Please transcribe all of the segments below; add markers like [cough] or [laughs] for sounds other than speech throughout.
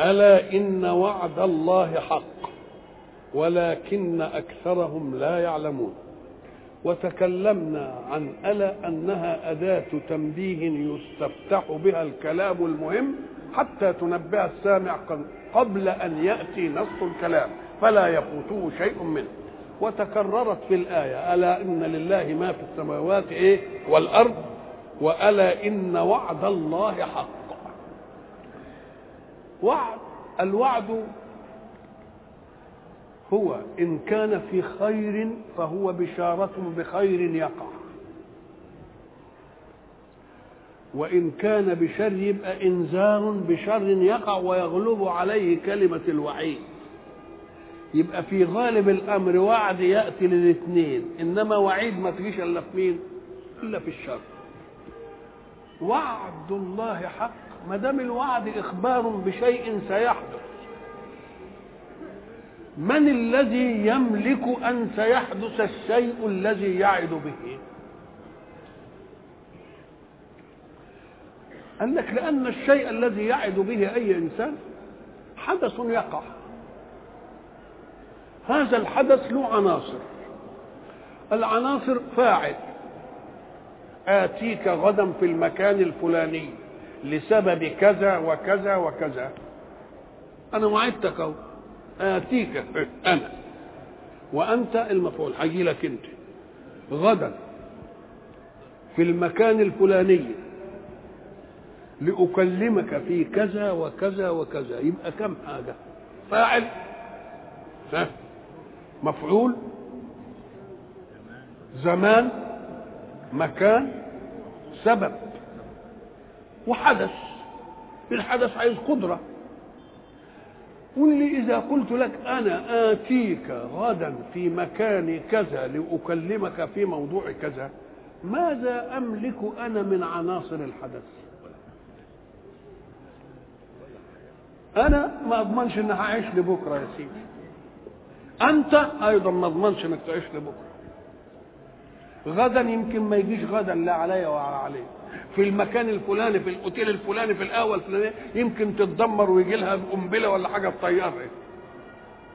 ألا إن وعد الله حق ولكن أكثرهم لا يعلمون. وتكلمنا عن ألا أنها أداة تنبيه يستفتح بها الكلام المهم حتى تنبه السامع قبل أن يأتي نص الكلام فلا يفوته شيء منه. وتكررت في الآية ألا إن لله ما في السماوات إيه والأرض وألا إن وعد الله حق. وعد. الوعد هو إن كان في خير فهو بشارة بخير يقع. وإن كان بشر يبقى إنذار بشر يقع ويغلب عليه كلمة الوعيد. يبقى في غالب الأمر وعد يأتي للاثنين إنما وعيد ما تجيش إلا في مين؟ إلا في الشر. وعد الله حق. ما دام الوعد إخبار بشيء سيحدث من الذي يملك أن سيحدث الشيء الذي يعد به؟ قال لك لأن الشيء الذي يعد به أي إنسان حدث يقع. هذا الحدث له عناصر. العناصر فاعل. آتيك غدا في المكان الفلاني. لسبب كذا وكذا وكذا. أنا وعدتك أهو. آتيك أنا. وأنت المفعول. هيجي لك أنت. غدا. في المكان الفلاني. لأكلمك في كذا وكذا وكذا. يبقى كم حاجة؟ فاعل. مفعول. زمان. مكان. سبب. وحدث. الحدث عايز قدرة. قل لي إذا قلت لك أنا آتيك غدا في مكان كذا لأكلمك في موضوع كذا ماذا أملك أنا من عناصر الحدث؟ أنا ما أضمنش إن هعيش لبكرة يا سيدي. أنت أيضا ما أضمنش إنك تعيش لبكرة. غدا يمكن ما يجيش غدا لا عليا ولا عليك في المكان الفلاني في الأوتيل الفلاني في القهوه الفلانيه يمكن تتدمر ويجي لها قنبلة ولا حاجة تطيرها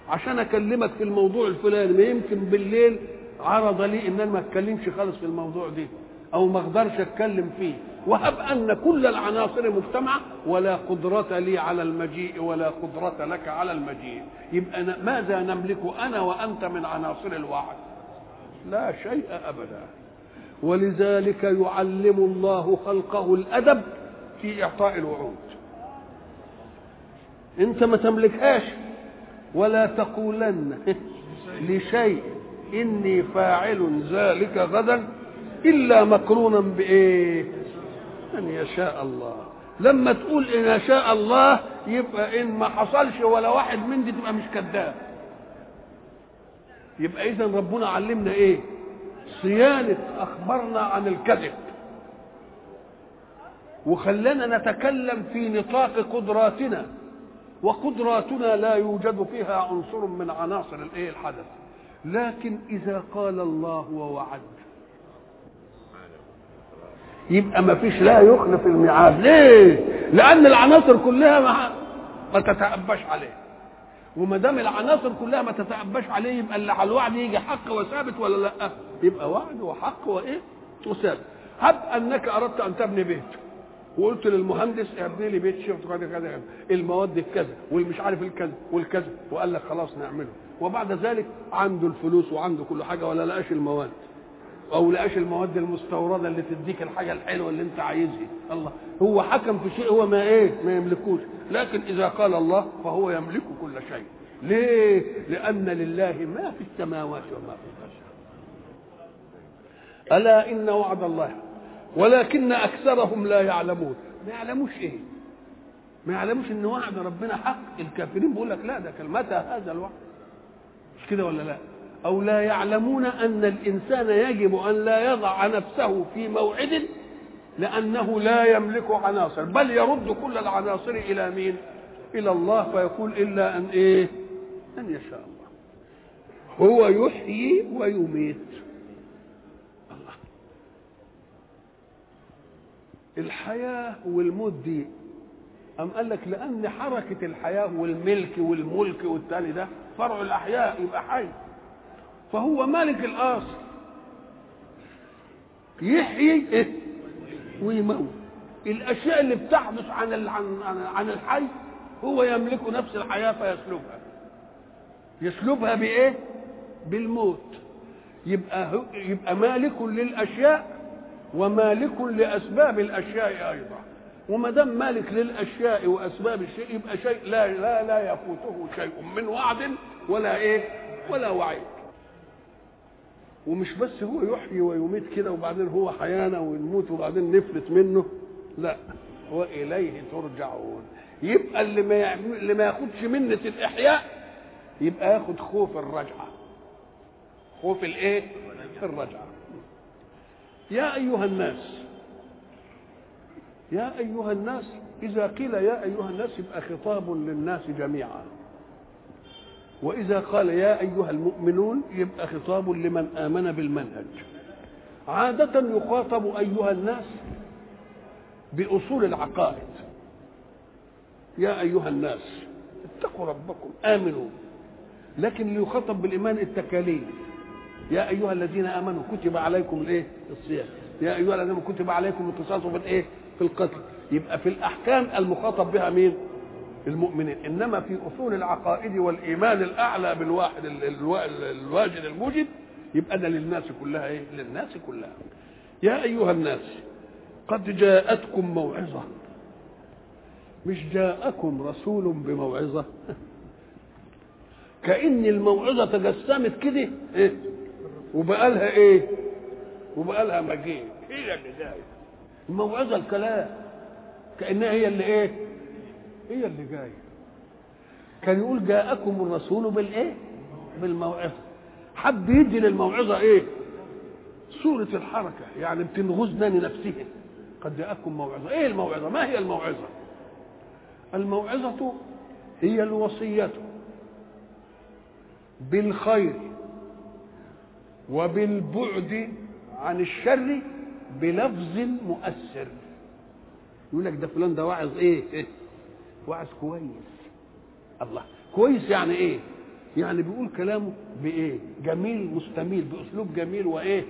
عشان أكلمك في الموضوع الفلاني ما يمكن بالليل عرض لي إن أنا ما أتكلمش خالص في الموضوع ده أو ما أقدرش أتكلم فيه. وهب أن كل العناصر مجتمعة ولا قدرة لي على المجيء ولا قدرة لك على المجيء. يبقى ماذا نملك أنا وأنت من عناصر الوعد لا شيء أبدا. ولذلك يعلم الله خلقه الأدب في إعطاء الوعود. أنت ما تملكهاش ولا تقولن [laughs] لشيء إني فاعل ذلك غدا إلا مقرونا بإيه؟ أن يشاء الله. لما تقول إن يشاء الله يبقى إن ما حصلش ولا واحد من دي تبقى مش كذاب. يبقى إذا ربنا علمنا إيه؟ صيانة أخبارنا عن الكذب. وخلانا نتكلم في نطاق قدراتنا. وقدراتنا لا يوجد فيها عنصر من عناصر الإيه الحدث. لكن إذا قال الله ووعد يبقى ما فيش لا يخلف الميعاد. ليه؟ لأن العناصر كلها ما, تتأباش عليه. وما دام العناصر كلها ما تتأباش عليه يبقى اللي على الوعد يجي حق وثابت ولا لأ؟ يبقى وعد وحق وإيه؟ وثابت. هب أنك أردت أن تبني بيت وقلت للمهندس ابني لي بيت شفت كذا كذا المواد كذا والمش عارف الكذا والكذا وقال لك خلاص نعمله وبعد ذلك عنده الفلوس وعنده كل حاجة ولا لقاش المواد أو لقاش المواد المستوردة اللي تديك الحاجة الحلوة اللي انت عايزها. الله. هو حكم في شيء هو ما إيه؟ ما يملكوش. لكن إذا قال الله فهو يملك كل شيء. ليه؟ لأن لله ما في السماوات وما في الأرض. ألا إن وعد الله. ولكن أكثرهم لا يعلمون. ما يعلموش إيه؟ ما يعلموش إن وعد ربنا حق. الكافرين بيقول لك لا ده متى هذا الوعد. مش كده ولا لا؟ أو لا يعلمون أن الإنسان يجب أن لا يضع نفسه في موعد لأنه لا يملك عناصر بل يرد كل العناصر إلى مين؟ إلى الله فيقول إلا أن إيه؟ أن يشاء الله. هو يحيي ويميت. الله. الحياة والموت دي أم قال لك لأن حركة الحياة والملك والملك والتاني ده فرع الأحياء يبقى حي. فهو مالك الأصل. يحيي إيه؟ ويموت. الأشياء اللي بتحدث عن عن الحي هو يملك نفس الحياة فيسلبها. يسلبها بإيه؟ بالموت. يبقى يبقى مالك للأشياء ومالك لأسباب الأشياء أيضا. وما دام مالك للأشياء وأسباب الشيء يبقى شيء لا لا لا يفوته شيء من وعد ولا إيه؟ ولا وعيد ومش بس هو يحيي ويميت كده وبعدين هو حيانا ونموت وبعدين نفلت منه لا واليه ترجعون. يبقى اللي ما اللي ما ياخدش منة الإحياء يبقى ياخد خوف الرجعة. خوف الإيه؟ الرجعة. يا أيها الناس يا أيها الناس إذا قيل يا أيها الناس يبقى خطاب للناس جميعا. وإذا قال يا أيها المؤمنون يبقى خطاب لمن آمن بالمنهج. عادة يخاطب أيها الناس بأصول العقائد. يا أيها الناس اتقوا ربكم آمنوا. لكن اللي يخاطب بالإيمان التكاليف. يا أيها الذين آمنوا كتب عليكم الإيه؟ الصيام. يا أيها الذين كتب عليكم القصاص في الإيه؟ في القتل. يبقى في الأحكام المخاطب بها مين؟ المؤمنين. إنما في أصول العقائد والإيمان الأعلى بالواحد ال- الوا- الواجد الموجد يبقى ده للناس كلها إيه؟ للناس كلها. يا أيها الناس قد جاءتكم موعظة. مش جاءكم رسول بموعظة. كأن الموعظة تجسمت كده إيه؟ وبقى لها إيه؟ وبقى لها مجيء هي اللي جاية الموعظة الكلام. كأنها هي اللي إيه؟ هي اللي جاية كان يقول جاءكم الرسول بالإيه؟ بالموعظة حب يدي للموعظة إيه؟ صورة الحركة يعني بتنغزنا لنفسها قد جاءكم موعظة إيه الموعظة؟ ما هي الموعظة؟ الموعظة هي الوصية بالخير وبالبعد عن الشر بلفظ مؤثر يقول لك ده فلان ده واعظ إيه, إيه؟ واعظ كويس. الله. كويس يعني إيه؟ يعني بيقول كلامه بإيه؟ جميل مستميل بأسلوب جميل وإيه؟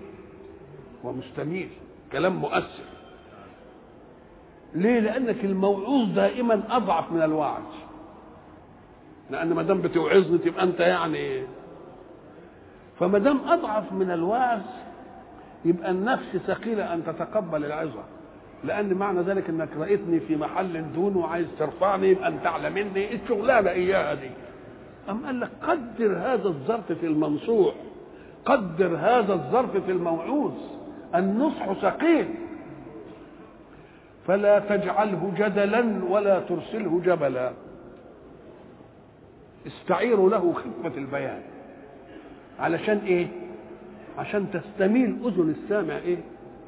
ومستميل. كلام مؤثر. ليه؟ لأنك الموعوظ دائما أضعف من الواعظ لأن ما دام بتوعظني تبقى أنت يعني فما دام أضعف من الواعظ يبقى النفس ثقيلة أن تتقبل العظة. لأن معنى ذلك إنك رايتني في محل دون وعايز ترفعني يبقى انت الشغلانة اياها دي أم قال لك قدر هذا الظرف في المنصوح قدر هذا الظرف في الموعوظ النصح ثقيل. فلا تجعله جدلا ولا ترسله جبلا. استعيروا له خفة البيان. علشان إيه؟ عشان تستميل أذن السامع إيه؟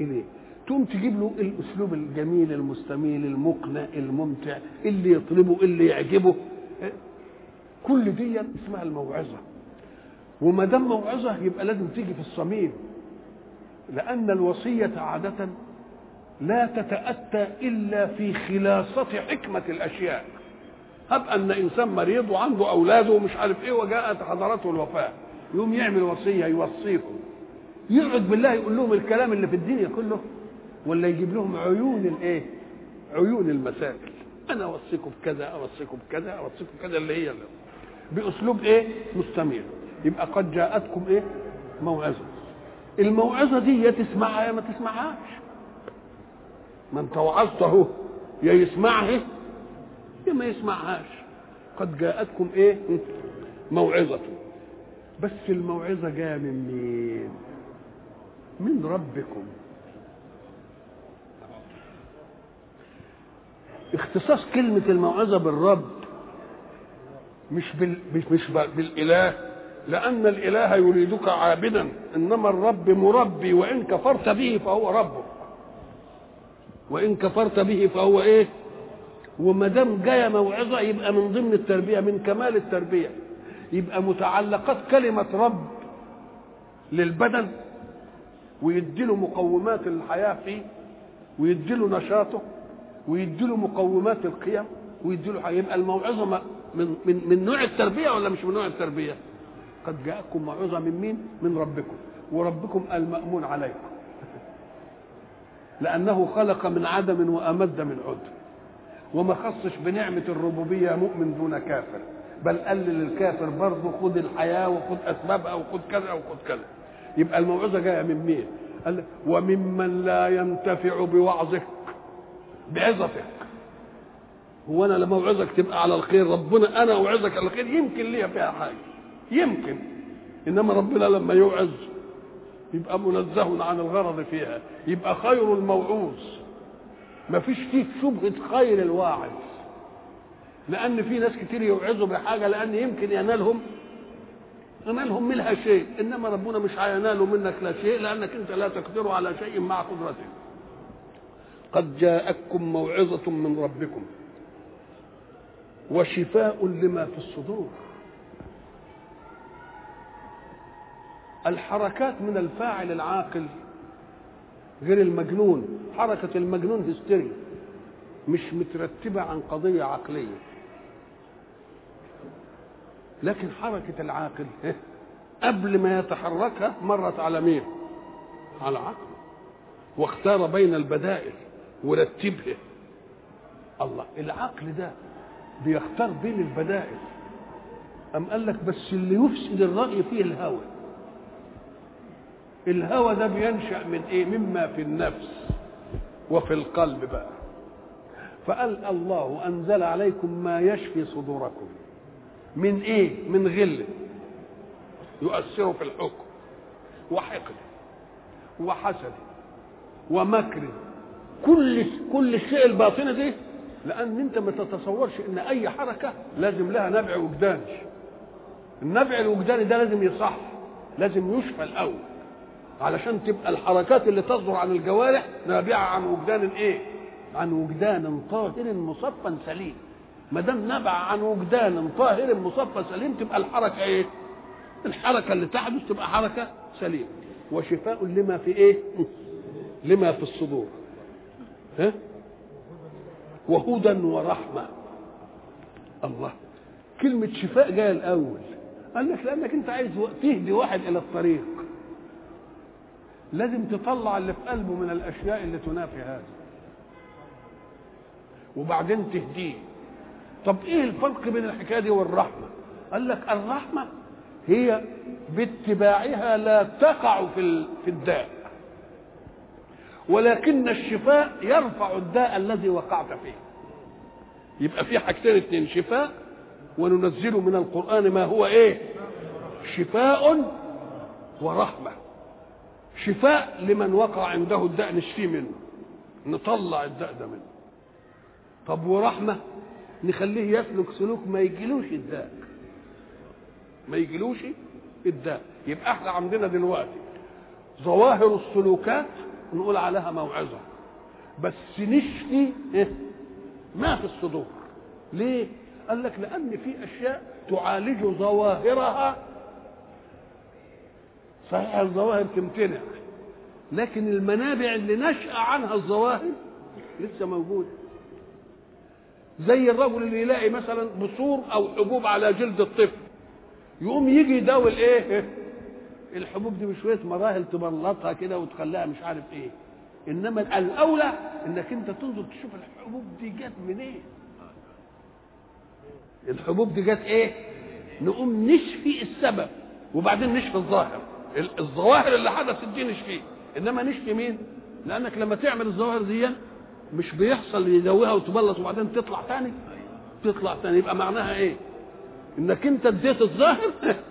إليه. تقوم تجيب له الأسلوب الجميل المستميل المقنع الممتع اللي يطلبه اللي يعجبه. إيه؟ كل دي اسمها الموعظة. وما دام موعظة يبقى لازم تيجي في الصميم. لأن الوصية عادة لا تتأتى إلا في خلاصة حكمة الأشياء. هب إن إنسان مريض وعنده اولاده ومش عارف إيه وجاءت حضرته الوفاة. يقوم يعمل وصية يوصيكم. يقعد بالله يقول لهم الكلام اللي في الدنيا كله. ولا يجيب لهم عيون الايه؟ عيون المسائل. أنا أوصيكم بكذا أوصيكم بكذا أوصيكم بكذا اللي هي اللي. بأسلوب إيه؟ مستمر. يبقى قد جاءتكم إيه؟ موعظة. الموعظة دي يا تسمعها يا ما تسمعهاش. ما انت وعظت اهو يا يسمعها يا ما يسمعهاش. قد جاءتكم إيه؟ موعظة. بس الموعظة جاية من مين؟ من ربكم. اختصاص كلمة الموعظة بالرب مش بال مش مش بالإله لأن الإله يريدك عابدا إنما الرب مربي وإن كفرت به فهو ربك. وإن كفرت به فهو إيه؟ وما دام جاية موعظة يبقى من ضمن التربية من كمال التربية. يبقى متعلقات كلمة رب للبدن ويديله مقومات الحياة فيه ويديله نشاطه ويديله مقومات القيم ويديله يبقى الموعظة من من من نوع التربية ولا مش من نوع التربية؟ قد جاءكم موعظة من مين؟ من ربكم. وربكم المأمون عليكم. لأنه خلق من عدم وأمد من عدم وما خصش بنعمة الربوبية مؤمن دون كافر. بل قال للكافر برضه خد الحياة وخد أسبابها وخد كذا وخد كذا. يبقى الموعظة جاية من مين؟ قال وممن لا ينتفع بوعظك بعظتك. هو أنا لما اوعظك تبقى على الخير ربنا أنا اوعظك على الخير يمكن ليا فيها حاجة. يمكن. إنما ربنا لما يوعظ يبقى منزه عن الغرض فيها يبقى خير الموعوظ. ما فيش فيه شبهة خير الواعظ. لأن في ناس كتير يوعظوا بحاجة لأن يمكن ينالهم ينالهم منها شيء. إنما ربنا مش هينال منك لا شيء لأنك أنت لا تقدر على شيء مع قدرته. قد جاءتكم موعظة من ربكم وشفاء لما في الصدور. الحركات من الفاعل العاقل غير المجنون. حركة المجنون هستيريا مش مترتبة عن قضية عقلية. لكن حركة العاقل [laughs] قبل ما يتحركها مرت على مين؟ على عقله. واختار بين البدائل. ورتبها الله العقل ده بيختار بين البدائل. أم قال لك بس اللي يفسد الرأي فيه الهوى. الهوى ده بينشأ من إيه؟ مما في النفس وفي القلب بقى. فقال الله أنزل عليكم ما يشفي صدوركم. من إيه؟ من غل. يؤثر في الحكم. وحقد. وحسد. ومكر. كل كل الشيء الباطني دي لأن أنت ما تتصورش إن أي حركة لازم لها نبع وجداني النبع الوجداني ده لازم يصح لازم يشفى الأول علشان تبقى الحركات اللي تصدر عن الجوارح نابعة عن وجدان إيه؟ عن وجدان طاهر مصفى سليم. ما دام نبع عن وجدان طاهر مصفى سليم تبقى الحركة إيه؟ الحركة اللي تحدث تبقى حركة سليمة. وشفاء لما في إيه؟ لما في الصدور. وهدى ورحمة. الله. كلمة شفاء جاية الأول. قال لك لأنك أنت عايز تهدي واحد إلى الطريق. لازم تطلع اللي في قلبه من الأشياء اللي تنافي هذا. وبعدين تهديه. طب إيه الفرق بين الحكاية دي والرحمة؟ قال لك الرحمة هي باتباعها لا تقع في الداء. ولكن الشفاء يرفع الداء الذي وقعت فيه. يبقى في حاجتين اتنين شفاء وننزل من القرآن ما هو إيه؟ شفاء ورحمة. شفاء لمن وقع عنده الداء نشفيه منه نطلع الداء ده منه. طب ورحمة؟ نخليه يسلك سلوك ما يجيلوش الداء. ما يجيلوش الداء. يبقى إحنا عندنا دلوقتي ظواهر السلوكات نقول عليها موعظة. بس نشفي إيه؟ ما في الصدور. ليه؟ قال لك لأن في أشياء تعالج ظواهرها. صحيح الظواهر تمتنع. لكن المنابع اللي نشأ عنها الظواهر لسه موجودة. زي الرجل اللي يلاقي مثلا بثور أو حبوب على جلد الطفل. يقوم يجي يداول إيه؟ الحبوب دي بشوية مراحل تبلطها كده وتخليها مش عارف إيه. إنما الأولى إنك أنت تنظر تشوف الحبوب دي جت منين. إيه؟ الحبوب دي جت إيه؟ نقوم نشفي السبب وبعدين نشفي الظاهر. الظواهر اللي حدثت دي نشفيه إنما نشفي مين؟ لأنك لما تعمل الظواهر دي مش بيحصل يدويها وتبلط وبعدين تطلع تاني. تطلع تاني. يبقى معناها إيه؟ إنك أنت اديت الظاهر [laughs]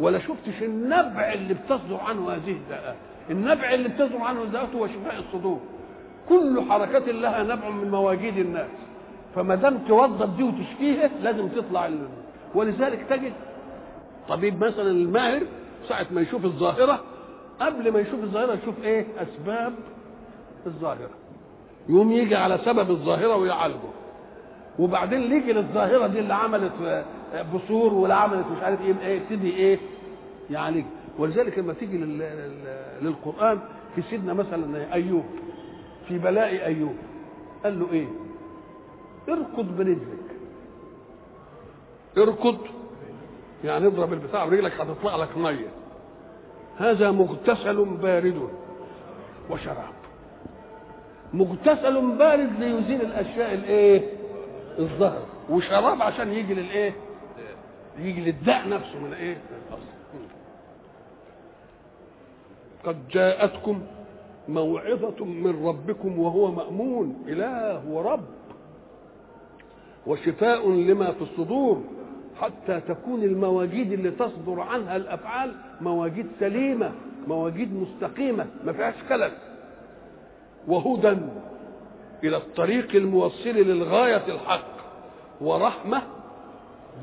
ولا شفتش النبع اللي بتصدر عنه هذه الداءات النبع اللي بتصدر عنه الداءات هو شفاء الصدور. كل حركات لها نبع من مواجيد الناس. فما دام توظف دي وتشفيها لازم تطلع ال... ولذلك تجد طبيب مثلا الماهر ساعة ما يشوف الظاهرة قبل ما يشوف الظاهرة يشوف إيه؟ أسباب الظاهرة. يقوم يجي على سبب الظاهرة ويعالجه. وبعدين يجي للظاهرة دي اللي عملت بثور واللي عملت مش عارف إيه إيه يبتدي إيه؟ يعالج ولذلك لما تيجي لل... لل... للقرآن في سيدنا مثلا أيوب في بلاء أيوب قال له إيه؟ اركض برجلك. اركض. يعني اضرب البتاع برجلك هتطلع لك مية. هذا مغتسل بارد وشراب. مغتسل بارد ليزيل الأشياء الإيه؟ الظهر وشراب عشان يجي للإيه؟ يجي للداء نفسه من إيه قد جاءتكم موعظة من ربكم وهو مأمون إله ورب وشفاء لما في الصدور حتى تكون المواجيد اللي تصدر عنها الأفعال مواجيد سليمة مواجيد مستقيمة ما فيهاش خلل. وهدى إلى الطريق الموصل للغاية الحق ورحمة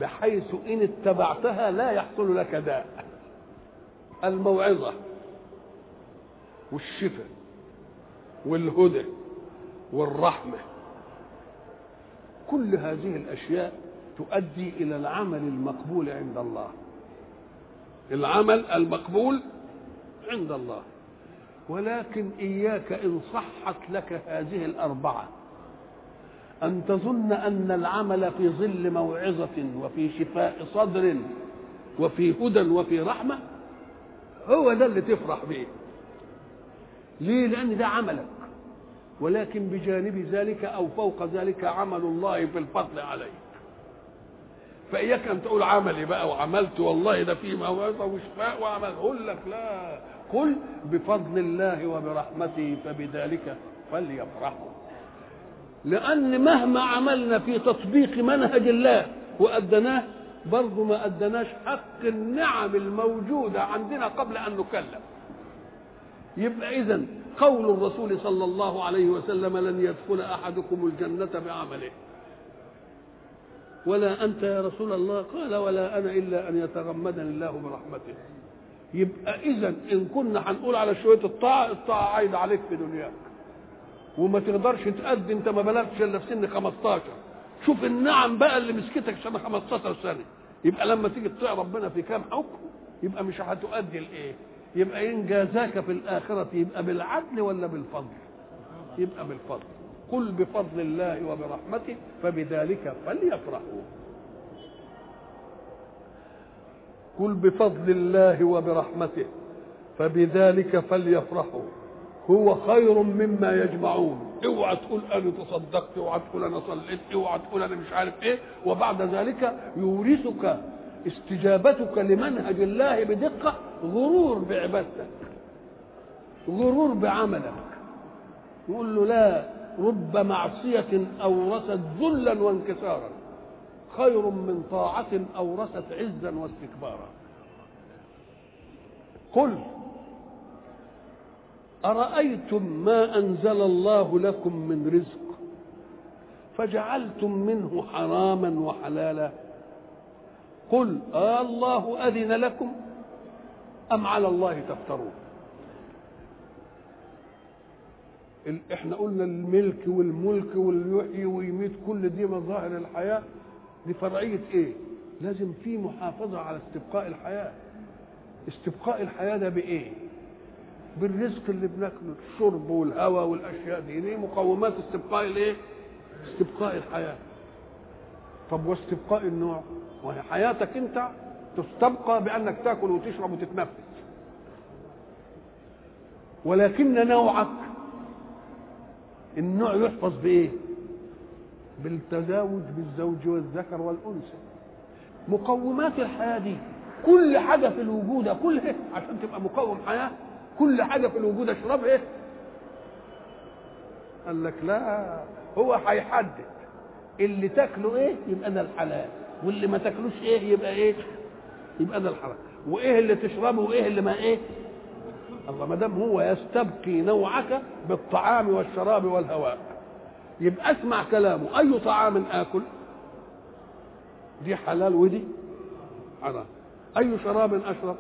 بحيث إن اتبعتها لا يحصل لك داء. الموعظة. والشفاء والهدى والرحمة. كل هذه الأشياء تؤدي إلى العمل المقبول عند الله. العمل المقبول عند الله. ولكن إياك إن صحت لك هذه الأربعة. أن تظن أن العمل في ظل موعظة وفي شفاء صدر وفي هدى وفي رحمة هو ده اللي تفرح به. ليه؟ لأن ده عملك. ولكن بجانب ذلك أو فوق ذلك عمل الله في الفضل عليك. فإياك أن تقول عملي بقى وعملت والله ده في موعظه وشفاء وعمل. أقول لك لا. قل بفضل الله وبرحمته فبذلك فليفرحوا. لأن مهما عملنا في تطبيق منهج الله وأدناه برضه ما أدناش حق النعم الموجودة عندنا قبل أن نكلف يبقى اذا قول الرسول صلى الله عليه وسلم لن يدخل أحدكم الجنة بعمله. ولا أنت يا رسول الله؟ قال ولا أنا إلا أن يتغمدني الله برحمته. يبقى اذا إن كنا هنقول على شوية الطاعة الطاعة عايدة عليك في دنياك. وما تقدرش تأدي أنت ما بلغتش إلا في سن 15 شوف النعم بقى اللي مسكتك سنة 15 سنة. يبقى لما تيجي تطيع ربنا في كام حكم يبقى مش هتؤدي الايه يبقى إن جازاك في الآخرة يبقى بالعدل ولا بالفضل؟ يبقى بالفضل. قل بفضل الله وبرحمته فبذلك فليفرحوا. قل بفضل الله وبرحمته فبذلك فليفرحوا. هو خير مما يجمعون. اوعى تقول أنا تصدقت اوعى تقول أنا صليت اوعى تقول أنا مش عارف إيه وبعد ذلك يورثك استجابتك لمنهج الله بدقة غرور بعبادتك غرور بعملك. يقول له لا رب معصية أورثت ذلا وانكسارا خير من طاعة أورثت عزا واستكبارا. قل أرأيتم ما أنزل الله لكم من رزق؟ فجعلتم منه حراما وحلالا. قل آه الله أذن لكم أم على الله تفترون. إحنا قلنا الملك والملك واليحيي ويميت كل دي مظاهر الحياة. دي فرعية إيه؟ لازم في محافظة على استبقاء الحياة. استبقاء الحياة ده بإيه؟ بالرزق اللي بناكله الشرب والهواء والأشياء دي. دي مقومات استبقاء الإيه؟ استبقاء الحياة. طب واستبقاء النوع؟ وهي حياتك انت تستبقى بأنك تاكل وتشرب وتتنفس. ولكن نوعك النوع يحفظ بإيه؟ بالتزاوج بالزوج والذكر والأنثى. مقومات الحياة دي كل حاجة في الوجود كلها عشان تبقى مقوم حياة كل حاجة في الوجود اشرب إيه قال لك لا هو هيحدد اللي تاكله إيه؟ يبقى ده الحلال. واللي ما تاكلوش إيه يبقى إيه؟ يبقى ده الحرام. وايه اللي تشربه وايه اللي ما إيه؟ الله ما دام هو يستبقي نوعك بالطعام والشراب والهواء. يبقى اسمع كلامه. أي طعام آكل؟ دي حلال ودي حرام. أي شراب أشرب؟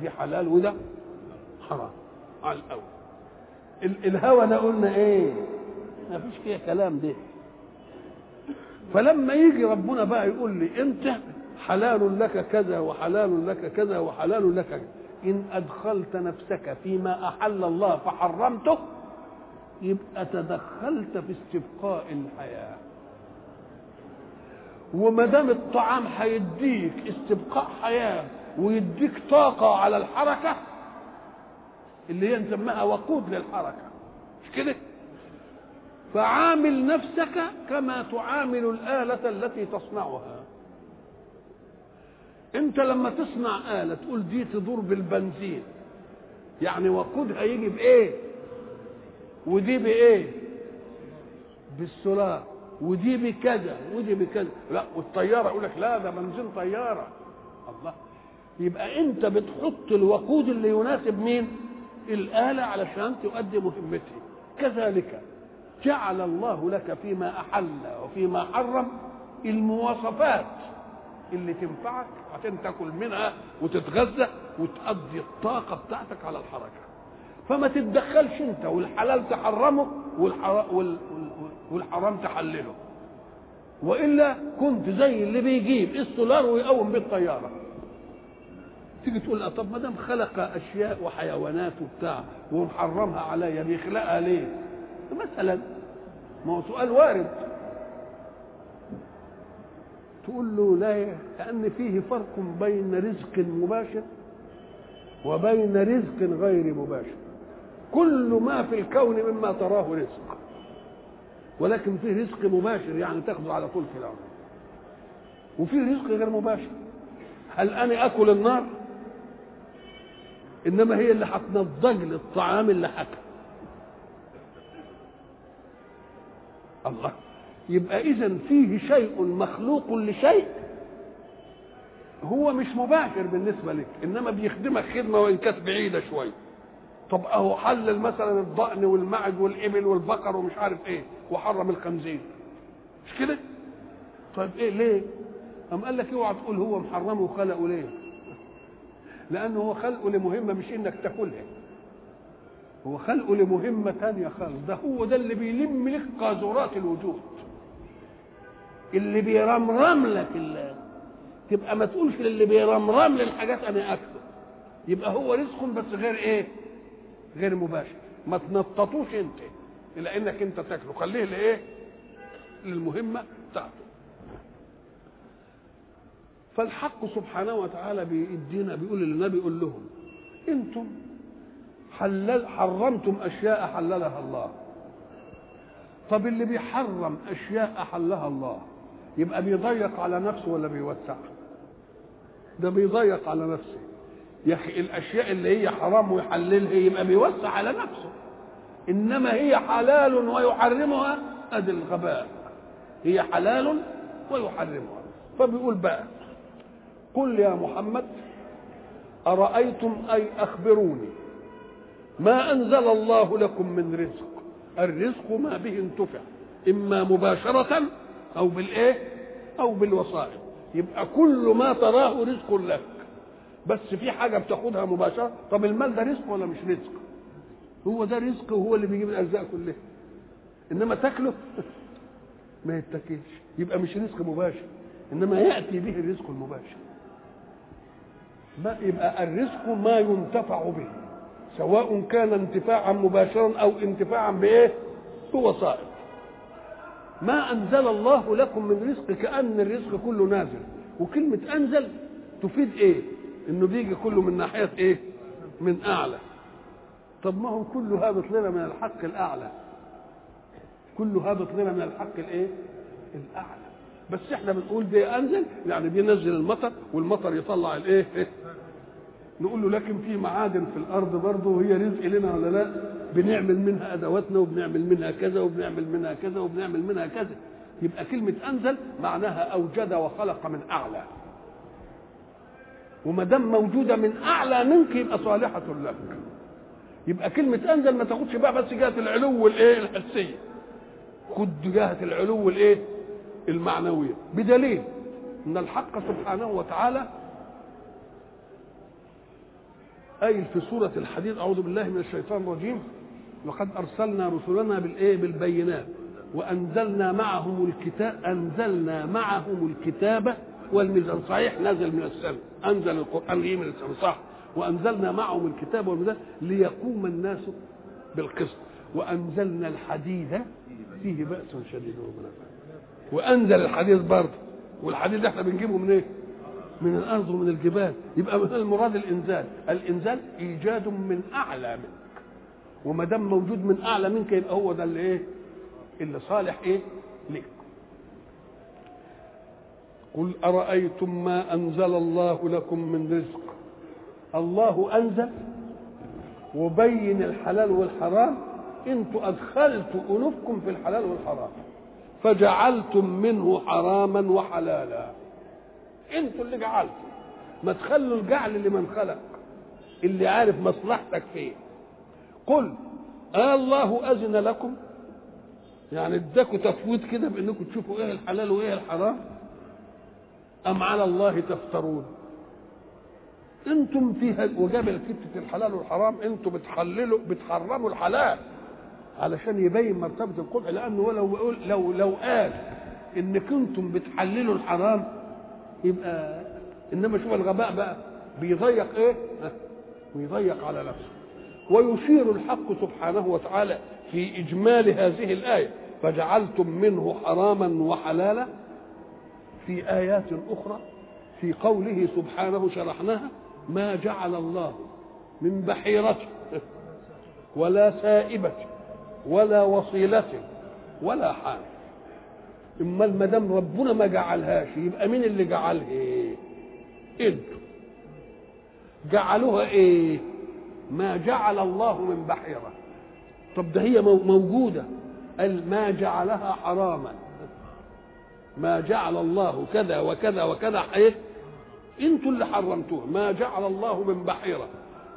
دي حلال وده حرام. على الأول. ال- الهوى ده قلنا إيه؟ ما فيش فيها كلام ده. فلما يجي ربنا بقى يقول لي انت حلال لك كذا وحلال لك كذا وحلال لك. إن أدخلت نفسك فيما أحل الله فحرمته يبقى تدخلت في استبقاء الحياة. وما دام الطعام هيديك استبقاء حياة ويديك طاقة على الحركة اللي هي نسميها وقود للحركة. مش كده؟ فعامل نفسك كما تعامل الآلة التي تصنعها. انت لما تصنع آلة تقول دي تدور بالبنزين يعني وقودها يجي بإيه؟ ودي بإيه؟ بالسولار ودي بكذا ودي بكذا. لا والطيارة يقول لك لا ده بنزين طيارة. الله. يبقى انت بتحط الوقود اللي يناسب مين؟ الآلة علشان تؤدي مهمتها كذلك جعل الله لك فيما أحل وفيما حرم المواصفات اللي تنفعك عشان تاكل منها وتتغذى وتقضي الطاقة بتاعتك على الحركة. فما تتدخلش انت والحلال تحرمه والحرام, تحلله. وإلا كنت زي اللي بيجيب السولار ويقوم بيه الطياره تيجي تقول طب ما دام خلق أشياء وحيوانات وبتاع ومحرمها عليا بيخلقها ليه؟ مثلا ما هو سؤال وارد. تقول له لا لأن فيه فرق بين رزق مباشر وبين رزق غير مباشر. كل ما في الكون مما تراه رزق ولكن فيه رزق مباشر يعني تاخذه على طول في الأرض وفيه رزق غير مباشر. هل أنا أكل النار؟ إنما هي اللي هتنضج لي الطعام اللي حكى. الله. يبقى اذا فيه شيء مخلوق لشيء هو مش مباشر بالنسبة لك إنما بيخدمك خدمة وإن كانت بعيدة شوية طب أهو حلل مثلا الضأن والمعد والإبل والبقر ومش عارف إيه وحرم الخنزير. مش كده؟ طيب إيه ليه؟ أم قال لك اوعى تقول هو محرمه وخلقه ليه؟ لأنه هو خلقه لمهمة مش إنك تاكلها. هو خلقه لمهمة تانية خالص. ده هو ده اللي بيلم لك قاذورات الوجود. اللي بيرمرم لك اللي تبقى ما تقولش للي بيرمرم للحاجات أنا اكله يبقى هو رزق بس غير إيه؟ غير مباشر. ما تنططوش أنت إلى انك أنت تاكله. خليه لإيه؟ للمهمة بتاعته. فالحق سبحانه وتعالى بيدينا بيقول للنبي قول لهم أنتم حلل حرمتم أشياء حللها الله. طب اللي بيحرم أشياء احلها الله يبقى بيضيق على نفسه ولا بيوسع؟ ده بيضيق على نفسه. يا أخي الأشياء اللي هي حرام ويحللها يبقى بيوسع على نفسه. إنما هي حلال ويحرمها أدي الغباء. هي حلال ويحرمها. فبيقول بقى قل يا محمد أرأيتم أي أخبروني؟ ما أنزل الله لكم من رزق. الرزق ما به انتفع. إما مباشرة أو بالإيه؟ أو بالوسائط يبقى كل ما تراه رزق لك. بس في حاجة بتاخدها مباشرة. طب المال ده رزق ولا مش رزق؟ هو ده رزق وهو اللي بيجيب الارزاق كلها. إنما تاكله [laughs] ما يتاكلش يبقى مش رزق مباشر. إنما يأتي به الرزق المباشر. ما يبقى الرزق ما ينتفع به. سواء كان انتفاعا مباشرا أو انتفاعا بإيه؟ بوسائط ما أنزل الله لكم من رزق كأن الرزق كله نازل. وكلمة أنزل تفيد إيه؟ إنه بيجي كله من ناحية إيه؟ من أعلى. طب ما هو كله هابط لنا من الحق الأعلى. كله هابط لنا من الحق الإيه؟ الأعلى. بس إحنا بنقول ده أنزل يعني بينزل المطر والمطر يطلع الإيه؟ نقول له لكن في معادن في الأرض برضه وهي رزق لنا ولا لا؟ بنعمل منها أدواتنا وبنعمل منها كذا وبنعمل منها كذا وبنعمل منها كذا. يبقى كلمة أنزل معناها أوجد وخلق من أعلى. وما دام موجودة من أعلى منك يبقى صالحة لك. يبقى كلمة أنزل ما تاخدش بقى بس جهة العلو والإيه؟ الحسية. خد جهة العلو الايه المعنوية. بدليل إن الحق سبحانه وتعالى قايل في سورة الحديد أعوذ بالله من الشيطان الرجيم. لقد أرسلنا رسلنا بالإيه؟ بالبينات. وأنزلنا معهم الكتاب أنزلنا معهم الكتاب والميزان. صحيح نزل من السماء أنزل القرآن جه من السماء صح. وأنزلنا معهم الكتاب والميزان ليقوم الناس بالقسط. وأنزلنا الحديد فيه بأس شديد ومنافع وأنزل الحديد برضه. والحديد إحنا بنجيبه من إيه؟ من الأرض ومن الجبال. يبقى المراد الإنزال. الإنزال إيجاد من أعلى منك. وما دام موجود من أعلى منك يبقى هو ده اللي إيه؟ اللي صالح إيه؟ لك. قل أرأيتم ما أنزل الله لكم من رزق؟ الله أنزل وبين الحلال والحرام أنتوا ادخلتوا انوفكم في الحلال والحرام فجعلتم منه حراما وحلالا. أنتوا اللي جعلتوا. ما تخلوا الجعل لمن خلق اللي عارف مصلحتك فين. قل آه الله أذن لكم؟ يعني اداكوا تفويض كده بإنكم تشوفوا إيه الحلال وإيه الحرام؟ أم على الله تفترون؟ أنتم في وجاب الكتة الحلال والحرام أنتم بتحللوا بتحرموا الحلال علشان يبين مرتبة القبح لأنه لو لو لو قال إن كنتم بتحللوا الحرام يبقى إنما شوف الغباء بقى بيضيق إيه؟ ويضيق على نفسه. ويشير الحق سبحانه وتعالى في إجمال هذه الآية. فجعلتم منه حراما وحلالا؟ في آيات أخرى في قوله سبحانه شرحناها ما جعل الله من بحيرة ولا سائبة ولا وصيلة ولا حام اما ما دام ربنا ما جعلهاش يبقى مين اللي جعلها؟ إنتوا. جعلوها إيه؟ ما جعل الله من بحيرة. طب ده هي موجودة. قال ما جعلها حراما. ما جعل الله كذا وكذا وكذا. إيه؟ إنتوا اللي حرمتوها. ما جعل الله من بحيرة.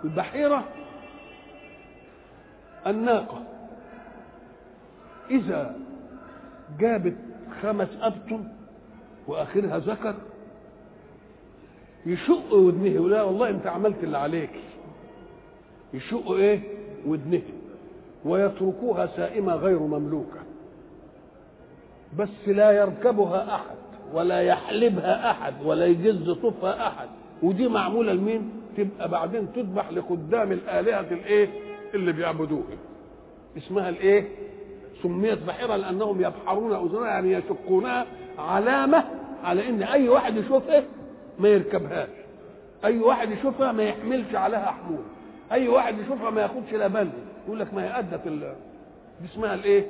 البحيرة الناقة. إذا جابت خمس أبطن وآخرها ذكر. يشق ودنه. يقول لا والله أنت عملت اللي عليك. يشق إيه؟ ودنه. ويتركوها سائمة غير مملوكة. بس لا يركبها أحد ولا يحلبها أحد ولا يجز صفها أحد. ودي معمولة لمين؟ تبقى بعدين تذبح لقدام الآلهة الإيه؟ اللي بيعبدوها اسمها الإيه؟ سميت بحيرة لأنهم يبحرون أذنها يعني يشقونها علامة على إن أي واحد يشوفها ما يركبهاش أي واحد يشوفها ما يحملش عليها حمول أي واحد يشوفها ما ياخدش لا بلد يقول لك ما هي أدت. دي اسمها الإيه؟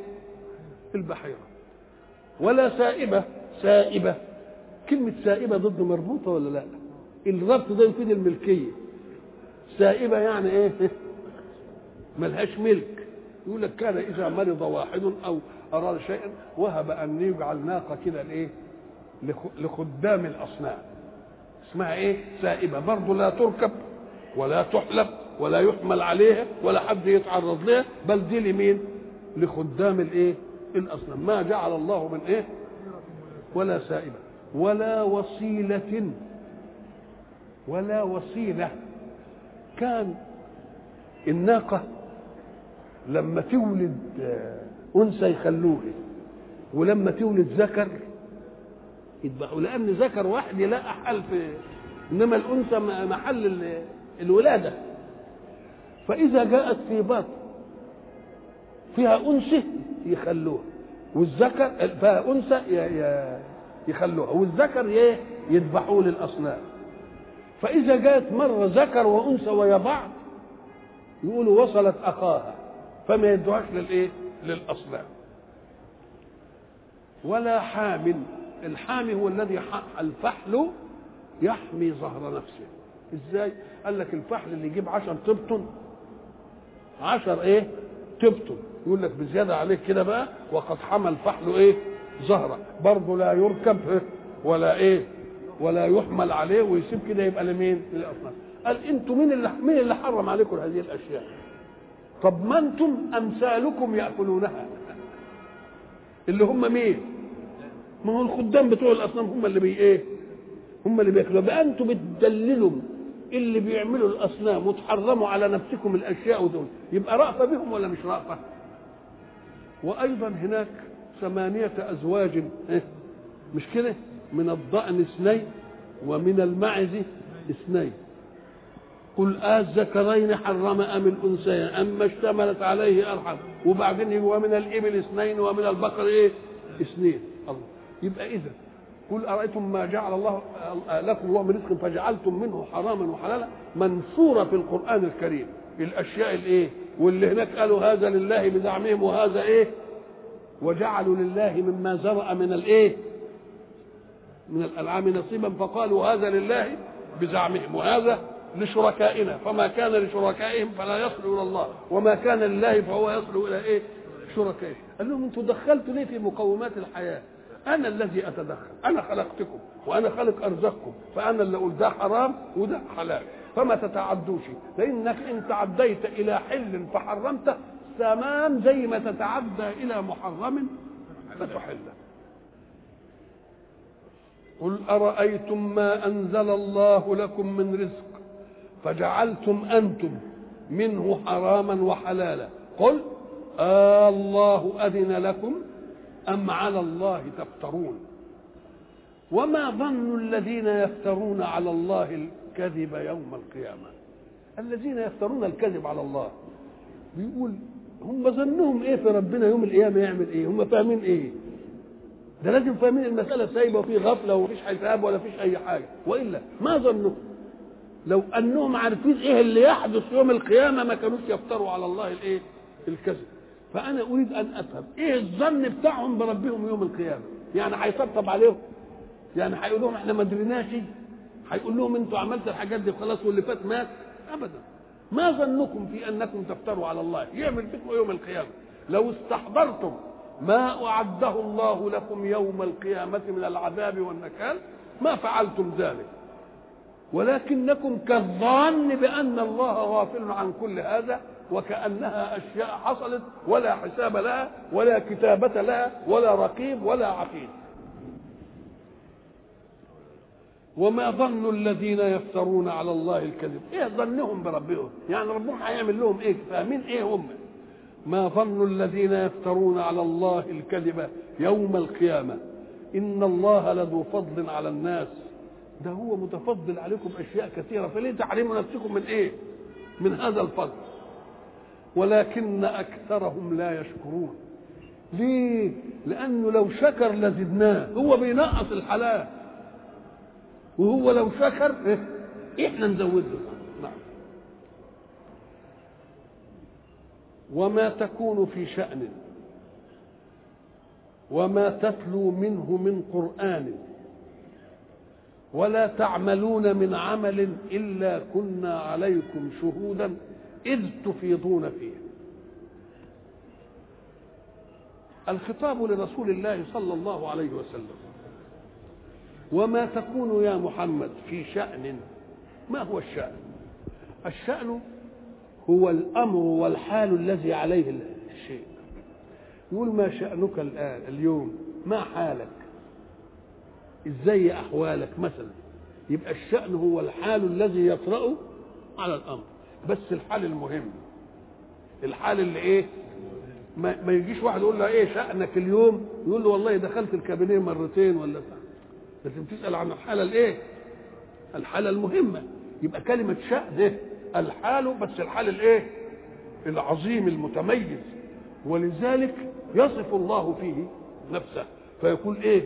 البحيرة ولا سائبة سائبة كلمة سائبة ضد مربوطة ولا لا؟ الربط ده يفيد الملكية سائبة يعني إيه؟ [laughs] ملهاش ملك يقول لك كان إذا مرض واحد أو أراد شيئا وهب أن يجعل ناقة كده لإيه؟ لخدام الأصنام. اسمها إيه؟ سائبة. برضه لا تركب ولا تحلب ولا يحمل عليها ولا حد يتعرض لها بل دي لمين؟ لخدام الإيه؟ الأصنام. ما جعل الله من إيه؟ ولا سائبة. ولا وصيلة. ولا وصيلة. كان الناقة لما تولد أنثى يخلوه. ولما تولد ذكر يذبحوا. لأن ذكر واحد يلاقى حل في إنما الأنثى محل الولادة. فإذا جاءت في بطن فيها أنثى يخلوها والذكر فيها أنثى يخلوها. والذكر يذبحوه للأصنام. فإذا جاءت مرة ذكر وأنثى ويا بعض يقولوا وصلت أخاها. فما يدوهاش للإيه؟ للاصنام ولا حامل الحامي هو الذي الفحل يحمي ظهر نفسه. إزاي؟ قال لك الفحل اللي يجيب عشر تبطن عشر إيه؟ تبطن يقول لك بزيادة عليك كده بقى وقد حمى الفحل إيه؟ ظهره برضه لا يركب ولا إيه؟ ولا يحمل عليه ويسيب كده يبقى لمين؟ للاصنام قال أنتوا مين اللي مين اللي حرم عليكم هذه الأشياء؟ طب ما أنتم أمثالكم يأكلونها. اللي هم مين؟ ما هو الخدام بتوع الأصنام هم اللي بي إيه؟ هم اللي بيأكلوا. بقى أنتوا بتدللوا اللي بيعملوا الأصنام وتحرموا على نفسكم الأشياء دول يبقى رأفة بهم ولا مش رأفة؟ وأيضا هناك ثمانية أزواج إيه؟ مش كده؟ من الضأن اثنين ومن المعز اثنين. قل الذكرين حرم أم الأنثيين أما اشتملت عليه أرحم. وبعدين يجي ومن الإبل اثنين ومن البقر إيه؟ اثنين. الله. يبقى اذا قل أرأيتم ما جعل الله لكم الله من رزق فجعلتم منه حراما وحلالا؟ منصوره في القرآن الكريم. الأشياء الإيه؟ واللي هناك قالوا هذا لله بزعمهم وهذا إيه؟ وجعلوا لله مما زرع من الإيه؟ من الأنعام نصيبا فقالوا هذا لله بزعمهم. وهذا لشركائنا. فما كان لشركائهم فلا يصل إلى الله. وما كان لله فهو يصل إلى إيه؟ شركائه. قال لهم أنتم دخلتوا ليه في مقومات الحياة؟ أنا الذي أتدخل. أنا خلقتكم وأنا خلق أرزقكم. فأنا اللي أقول ده حرام وده حلال. فما تتعدوش. لانك إن تعديت إلى حل فحرمته تمام زي ما تتعدى إلى محرم فتحله قل أرأيتم ما أنزل الله لكم من رزق؟ فجعلتم أنتم منه حراما وحلالا. قل آه الله أذن لكم أم على الله تفترون؟ وما ظن الذين يفترون على الله الكذب يوم القيامة؟ الذين يفترون الكذب على الله. بيقول هم ظنهم إيه في ربنا يوم القيامة يعمل إيه؟ هم فاهمين إيه؟ ده لازم فاهمين المسألة سايبة وفي غفلة ومفيش حساب ولا فيش أي حاجة. وإلا ما ظنهم لو أنهم عارفين إيه اللي يحدث يوم القيامة ما كانوش يفتروا على الله الإيه؟ الكذب. فأنا أريد أن أفهم إيه الظن بتاعهم بربهم يوم القيامة؟ يعني هيطبطب عليهم؟ يعني هيقول لهم إحنا ما دريناش؟ هيقول لهم أنتوا عملتوا الحاجات دي خلاص واللي فات مات؟ ابدا. ما ظنكم في أنكم تفتروا على الله؟ يعمل بكم يوم القيامة. لو استحضرتم ما أعده الله لكم يوم القيامة من العذاب والنكال ما فعلتم ذلك. ولكنكم كالظان بأن الله غافل عن كل هذا وكأنها أشياء حصلت ولا حساب لها ولا كتابة لها ولا رقيب ولا عقيد. وما ظن الذين يفترون على الله الكذب؟ إيه ظنهم بربهم؟ يعني ربهم هيعمل لهم إيه؟ فاهمين إيه هم؟ ما ظن الذين يفترون على الله الكذب يوم القيامة؟ إن الله لذو فضل على الناس. ده هو متفضل عليكم أشياء كثيرة فليه تحرموا نفسكم من إيه؟ من هذا الفضل ولكن أكثرهم لا يشكرون. ليه؟ لأنه لو شكر لزدناه. هو بينقص الحلال. وهو لو شكر إيه؟ إحنا نزود له نعم. وما تكون في شأن. وما تتلو منه من قرآن. ولا تعملون من عمل إلا كنا عليكم شهودا إذ تفيضون فيه. الخطاب لرسول الله صلى الله عليه وسلم وما تكون يا محمد في شأن ما هو الشأن؟ الشأن هو الأمر والحال الذي عليه الشيء. يقول ما شأنك الآن اليوم ما حالك؟ إزاي أحوالك مثلا. يبقى الشأن هو الحال الذي يطرأ على الأمر. بس الحال المهم. الحال اللي إيه؟ ما, ما يجيش واحد يقول له إيه شأنك اليوم؟ يقول له والله دخلت الكابينيه مرتين ولا. لازم تسأل عن الحالة الإيه؟ الحالة المهمة. يبقى كلمة شأن الحال بس الحال الإيه؟ العظيم المتميز. ولذلك يصف الله فيه نفسه. فيقول إيه؟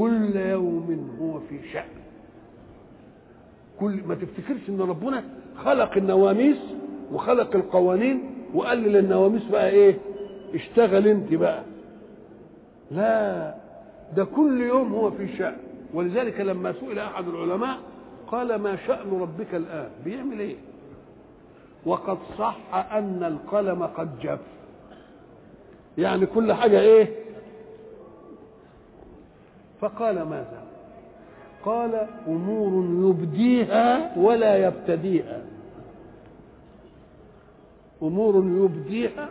كل يوم هو في شأن. كل ما تفتكرش إن ربنا خلق النواميس وخلق القوانين وقال للنواميس بقى إيه؟ اشتغل أنت بقى. لا ده كل يوم هو في شأن. ولذلك لما سئل أحد العلماء قال ما شأن ربك الآن؟ بيعمل إيه؟ وقد صح أن القلم قد جف. يعني كل حاجة إيه؟ فقال ماذا؟ قال أمور يبديها ولا يبتديها. أمور يبديها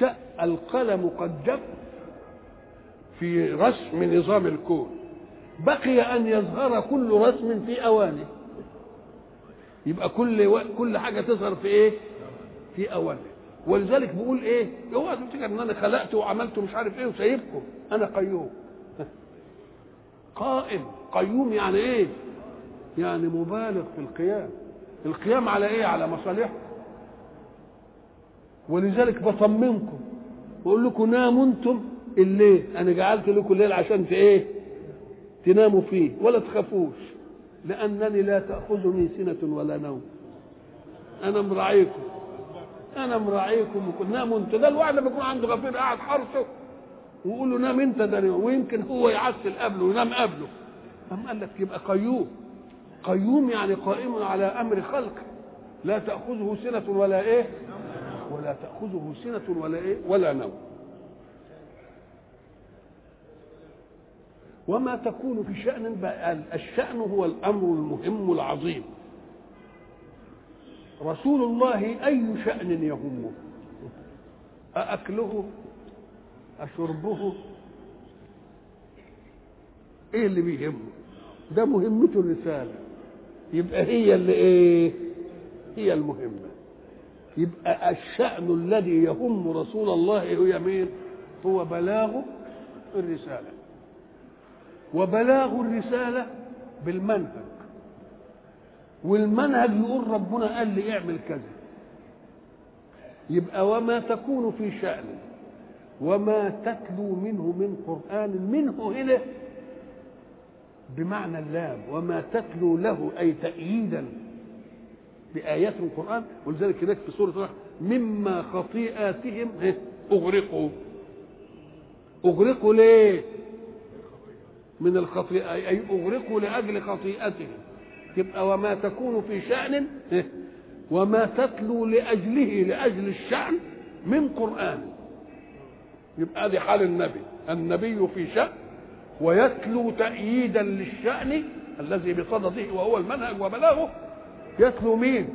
شأ القلم قد جف في رسم نظام الكون. بقي أن يظهر كل رسم في أوانه. يبقى كل و... كل حاجة تظهر في إيه؟ في أوانه. ولذلك بيقول إيه؟ اوعى تفتكر إن أنا خلقت وعملت مش عارف إيه وسايبكم. أنا قيوم. قائم. قيوم يعني إيه؟ يعني مبالغ في القيام. القيام على إيه؟ على مصالحكم. ولذلك بطمنكم. بقول لكم ناموا أنتم الليل. أنا جعلت لكم الليل عشان في إيه؟ تناموا فيه. ولا تخافوش. لأنني لا تاخذني سنة ولا نوم. أنا مراعيكم أنا مراعيكم ناموا أنتوا ده الواحد لما يكون عنده غفير قاعد حرسه ويقول له نام انت ده ويمكن هو يعسل قبله وينام قبله. أم قال لك يبقى قيوم. قيوم يعني قائم على أمر خلقه لا تأخذه سنة ولا إيه؟ ولا تأخذه سنة ولا إيه؟ ولا نوم. وما تكون في شأن الشأن هو الأمر المهم العظيم. رسول الله أي شأن يهمه؟ أأكله أشربه. إيه اللي بيهمه ده مهمته الرسالة. يبقى هي اللي إيه؟ هي المهمة. يبقى الشأن الذي يهم رسول الله هي مين هو بلاغ الرسالة. وبلاغ الرسالة بالمنهج. والمنهج يقول ربنا قال لي اعمل كذا. يبقى وما تكون في شأن وما تتلو منه من قرآن منه هنا بمعنى اللام وما تتلو له أي تأييدا بآيات القرآن ولذلك هناك في سورة الرحمن مما خطيئاتهم أغرقوا. أغرقوا ليه؟ من الخطيئة أي أغرقوا لأجل خطيئتهم. تبقى وما تكون في شأن وما تتلو لأجله لأجل الشأن من قرآن. يبقى دي حال النبي. النبي في شأن ويتلو تأييدا للشأن الذي بصدده وهو المنهج وبلاغه. يتلو مين؟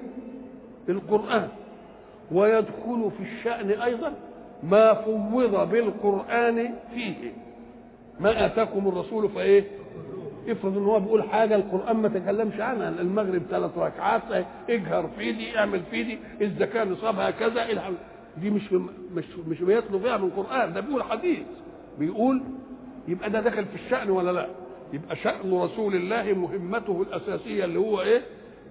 القرآن. ويدخل في الشأن أيضا ما فوض بالقرآن فيه. ما آتاكم الرسول فإيه؟ افرض إن هو بيقول حاجة القرآن ما تكلمش عنها. المغرب ثلاث ركعات اجهر في دي اعمل في دي الزكاة نصابها كذا دي مش مش مش بيطلب فيها من القرآن ده بيقول حديث. بيقول يبقى ده داخل في الشأن ولا لا؟ يبقى شأن رسول الله مهمته الأساسية اللي هو إيه؟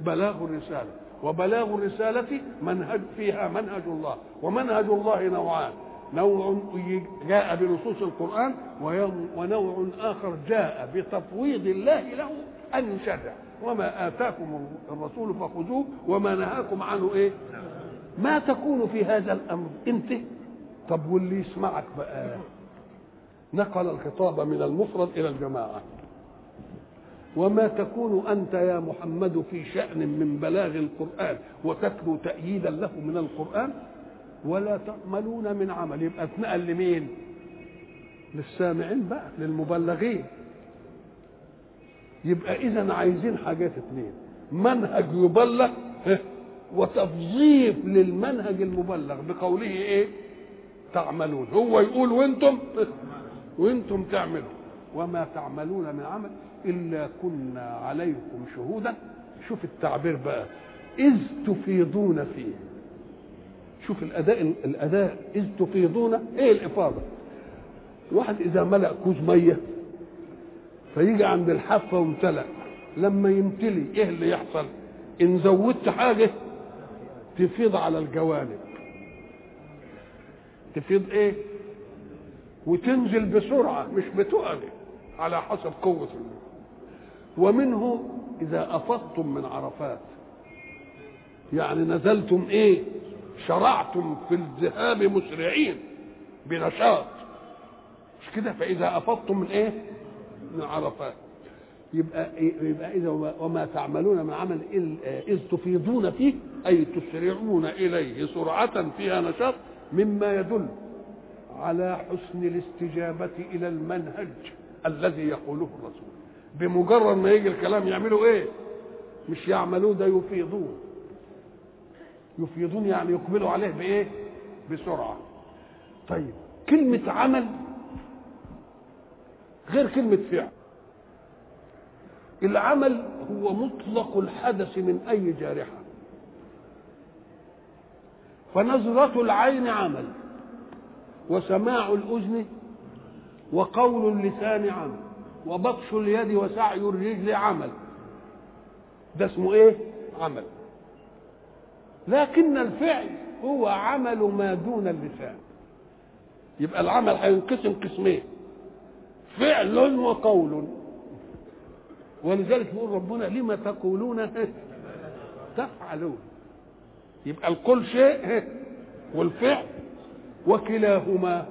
بلاغ الرسالة. وبلاغ الرسالة منهج فيها منهج الله. ومنهج الله نوعان. نوع جاء بنصوص القرآن ونوع آخر جاء بتفويض الله له أن يشرع وما آتاكم الرسول فخذوه وما نهاكم عنه إيه؟ ما تكون في هذا الأمر؟ أنت. طب واللي يسمعك بقى؟ نقل الخطاب من المفرد إلى الجماعة. وما تكون أنت يا محمد في شأن من بلاغ القرآن وتتلو تأييدا له من القرآن؟ ولا تعملون من عمل. يبقى اتنقل لمين للسامعين بقى للمبلغين. يبقى اذا عايزين حاجات اتنين. منهج يبلغ وتفظيف للمنهج المبلغ بقوله إيه؟ تعملون. هو يقول وأنتم؟ وأنتم تعملوا وما تعملون من عمل إلا كنا عليكم شهودا. شوف التعبير بقى. إذ تفيضون فيه. شوف الأداء الأداء. إذ تفيضون. إيه الإفاضة؟ الواحد إذا ملأ كوز مية فيجي عند الحافة وامتلأ. لما يمتلي إيه اللي يحصل؟ إن زودت حاجة تفيض على الجوانب. تفيض إيه؟ وتنزل بسرعة مش بتقل على حسب قوة ومنه إذا أفضتم من عرفات. يعني نزلتم إيه؟ شرعتم في الذهاب مسرعين بنشاط. مش كده؟ فإذا أفضتم من إيه؟ من عرفات. يبقى يبقى إذا وما تعملون من عمل إذ تفيضون فيه أي تسرعون إليه سرعة فيها نشاط مما يدل على حسن الاستجابة إلى المنهج الذي يقوله الرسول. بمجرد ما يجي الكلام يعملوا إيه؟ مش يعملوه ده يفيضون. يفيضون يعني يقبلوا عليه بإيه؟ بسرعة. طيب كلمة عمل غير كلمة فعل. العمل هو مطلق الحدث من أي جارحة. فنظرة العين عمل وسماع الأذن وقول اللسان عمل وبطش اليد وسعي الرجل عمل. ده اسمه إيه؟ عمل. لكن الفعل هو عمل ما دون اللسان. يبقى العمل هينقسم قسمين فعل وقول. ولذلك يقول ربنا لما تقولون [laughs] تفعلون. يبقى القول شيء [laughs] والفعل وكلاهما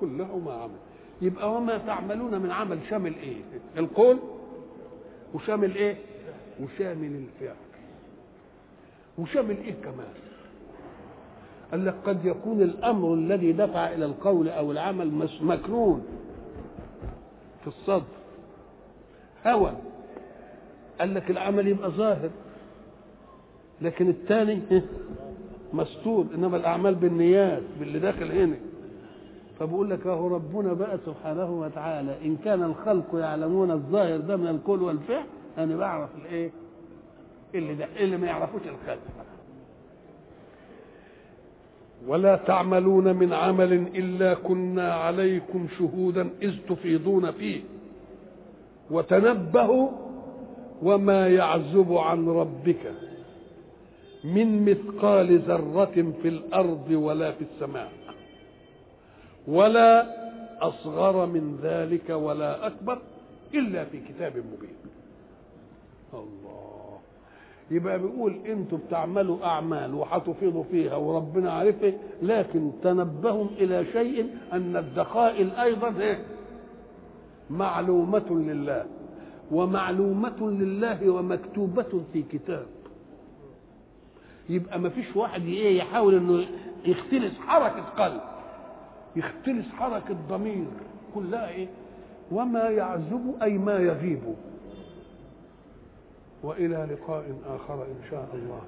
كلهما عمل. يبقى وما تعملون من عمل شامل إيه؟ القول وشامل إيه؟ وشامل الفعل. وشامل إيه كمان؟ قال لك قد يكون الأمر الذي دفع إلى القول أو العمل مكنون في الصدر. هوى. قال لك العمل يبقى ظاهر. لكن الثاني مستور. إنما الأعمال بالنيات باللي داخل هنا. فبقول لك أهو ربنا بقى سبحانه وتعالى إن كان الخلق يعلمون الظاهر ده من القول والفعل أنا بعرف الإيه؟ اللي ده اللي ما يعرفوش الخلق. ولا تعملون من عمل إلا كنا عليكم شهودا إذ تفيضون فيه. وتنبهوا وما يعزب عن ربك من مثقال ذرة في الأرض ولا في السماء ولا أصغر من ذلك ولا أكبر إلا في كتاب مبين. الله. يبقى بيقول أنتوا بتعملوا أعمال وهتفيضوا فيها وربنا عارفه لكن تنبهوا إلى شيء أن الدقائق أيضا إيه معلومة لله ومعلومة لله ومكتوبة في كتاب. يبقى ما فيش واحد إيه يحاول إنه يختلس حركة قلب يختلس حركة ضمير. كلها إيه وما يعزب أي ما يغيب. وإلى لقاء آخر إن شاء الله.